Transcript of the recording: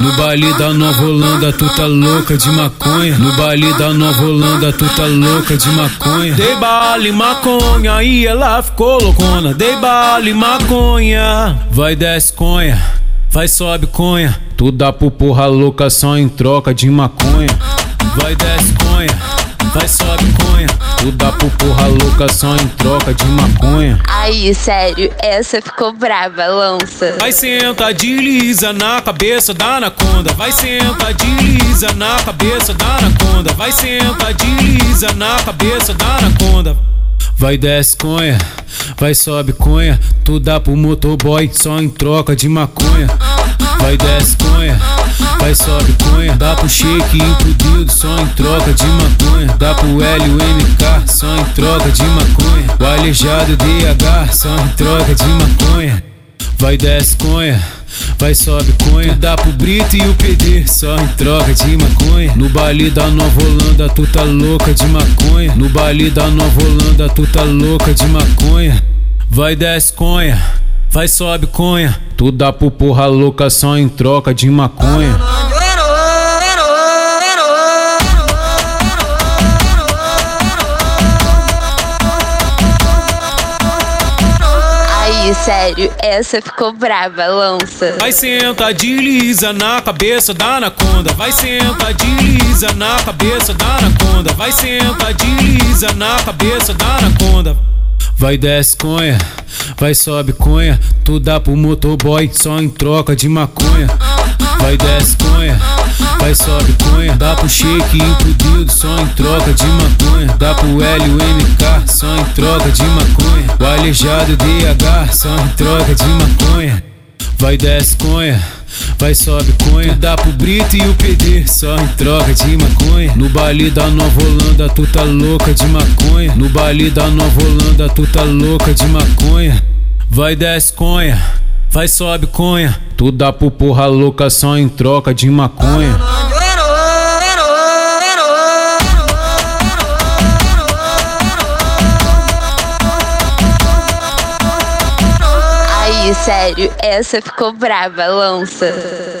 No baile da Nova Holanda, tu tá louca de maconha. No baile da Nova Holanda, tu tá louca de maconha. Dei baile maconha e ela ficou loucona. Dei baile maconha, vai desce conha, vai sobe conha. Tu dá pro porra louca só em troca de maconha. Vai desce conha, vai sobe conha. Tu dá pro porra louca só em troca de maconha. Aí, sério, essa ficou brava, lança. Vai senta de lisa na cabeça da anaconda. Vai senta de lisa na cabeça da anaconda. Vai senta de lisa na cabeça da anaconda. Vai desce conha, vai sobe conha. Tu dá pro motoboy só em troca de maconha. Vai desce conha, vai sobe conha. Dá pro shake e pro dildo só em troca de maconha. Dá pro L o MK só em troca de maconha. O aleijado DH só em troca de maconha. Vai desce conha, vai sobe conha. Dá pro Brito e o PD só em troca de maconha. No baile da Nova Holanda tu tá louca de maconha. No baile da Nova Holanda tu tá louca de maconha. Vai desce conha, vai sobe conha. Tu dá pro porra louca só em troca de maconha. Aí, sério, essa ficou brava, lança. Vai senta de lisa na cabeça da anaconda. Vai senta de lisa na cabeça da anaconda. Vai senta de lisa na cabeça da anaconda. Vai desce conha, vai sobe conha. Tu dá pro motoboy só em troca de maconha. Vai desce conha, vai sobe conha. Dá pro shake e pro dildo só em troca de maconha. Dá pro L o MK só em troca de maconha. O aleijado DH só em troca de maconha. Vai desce conha, vai sobe conha. Tu dá pro Brito e o PD só em troca de maconha. No baile da Nova Holanda tu tá louca de maconha. No baile da Nova Holanda tu tá louca de maconha. Vai desce conha, vai sobe conha. Tu dá pro porra louca só em troca de maconha. Sério, essa ficou brava, lança.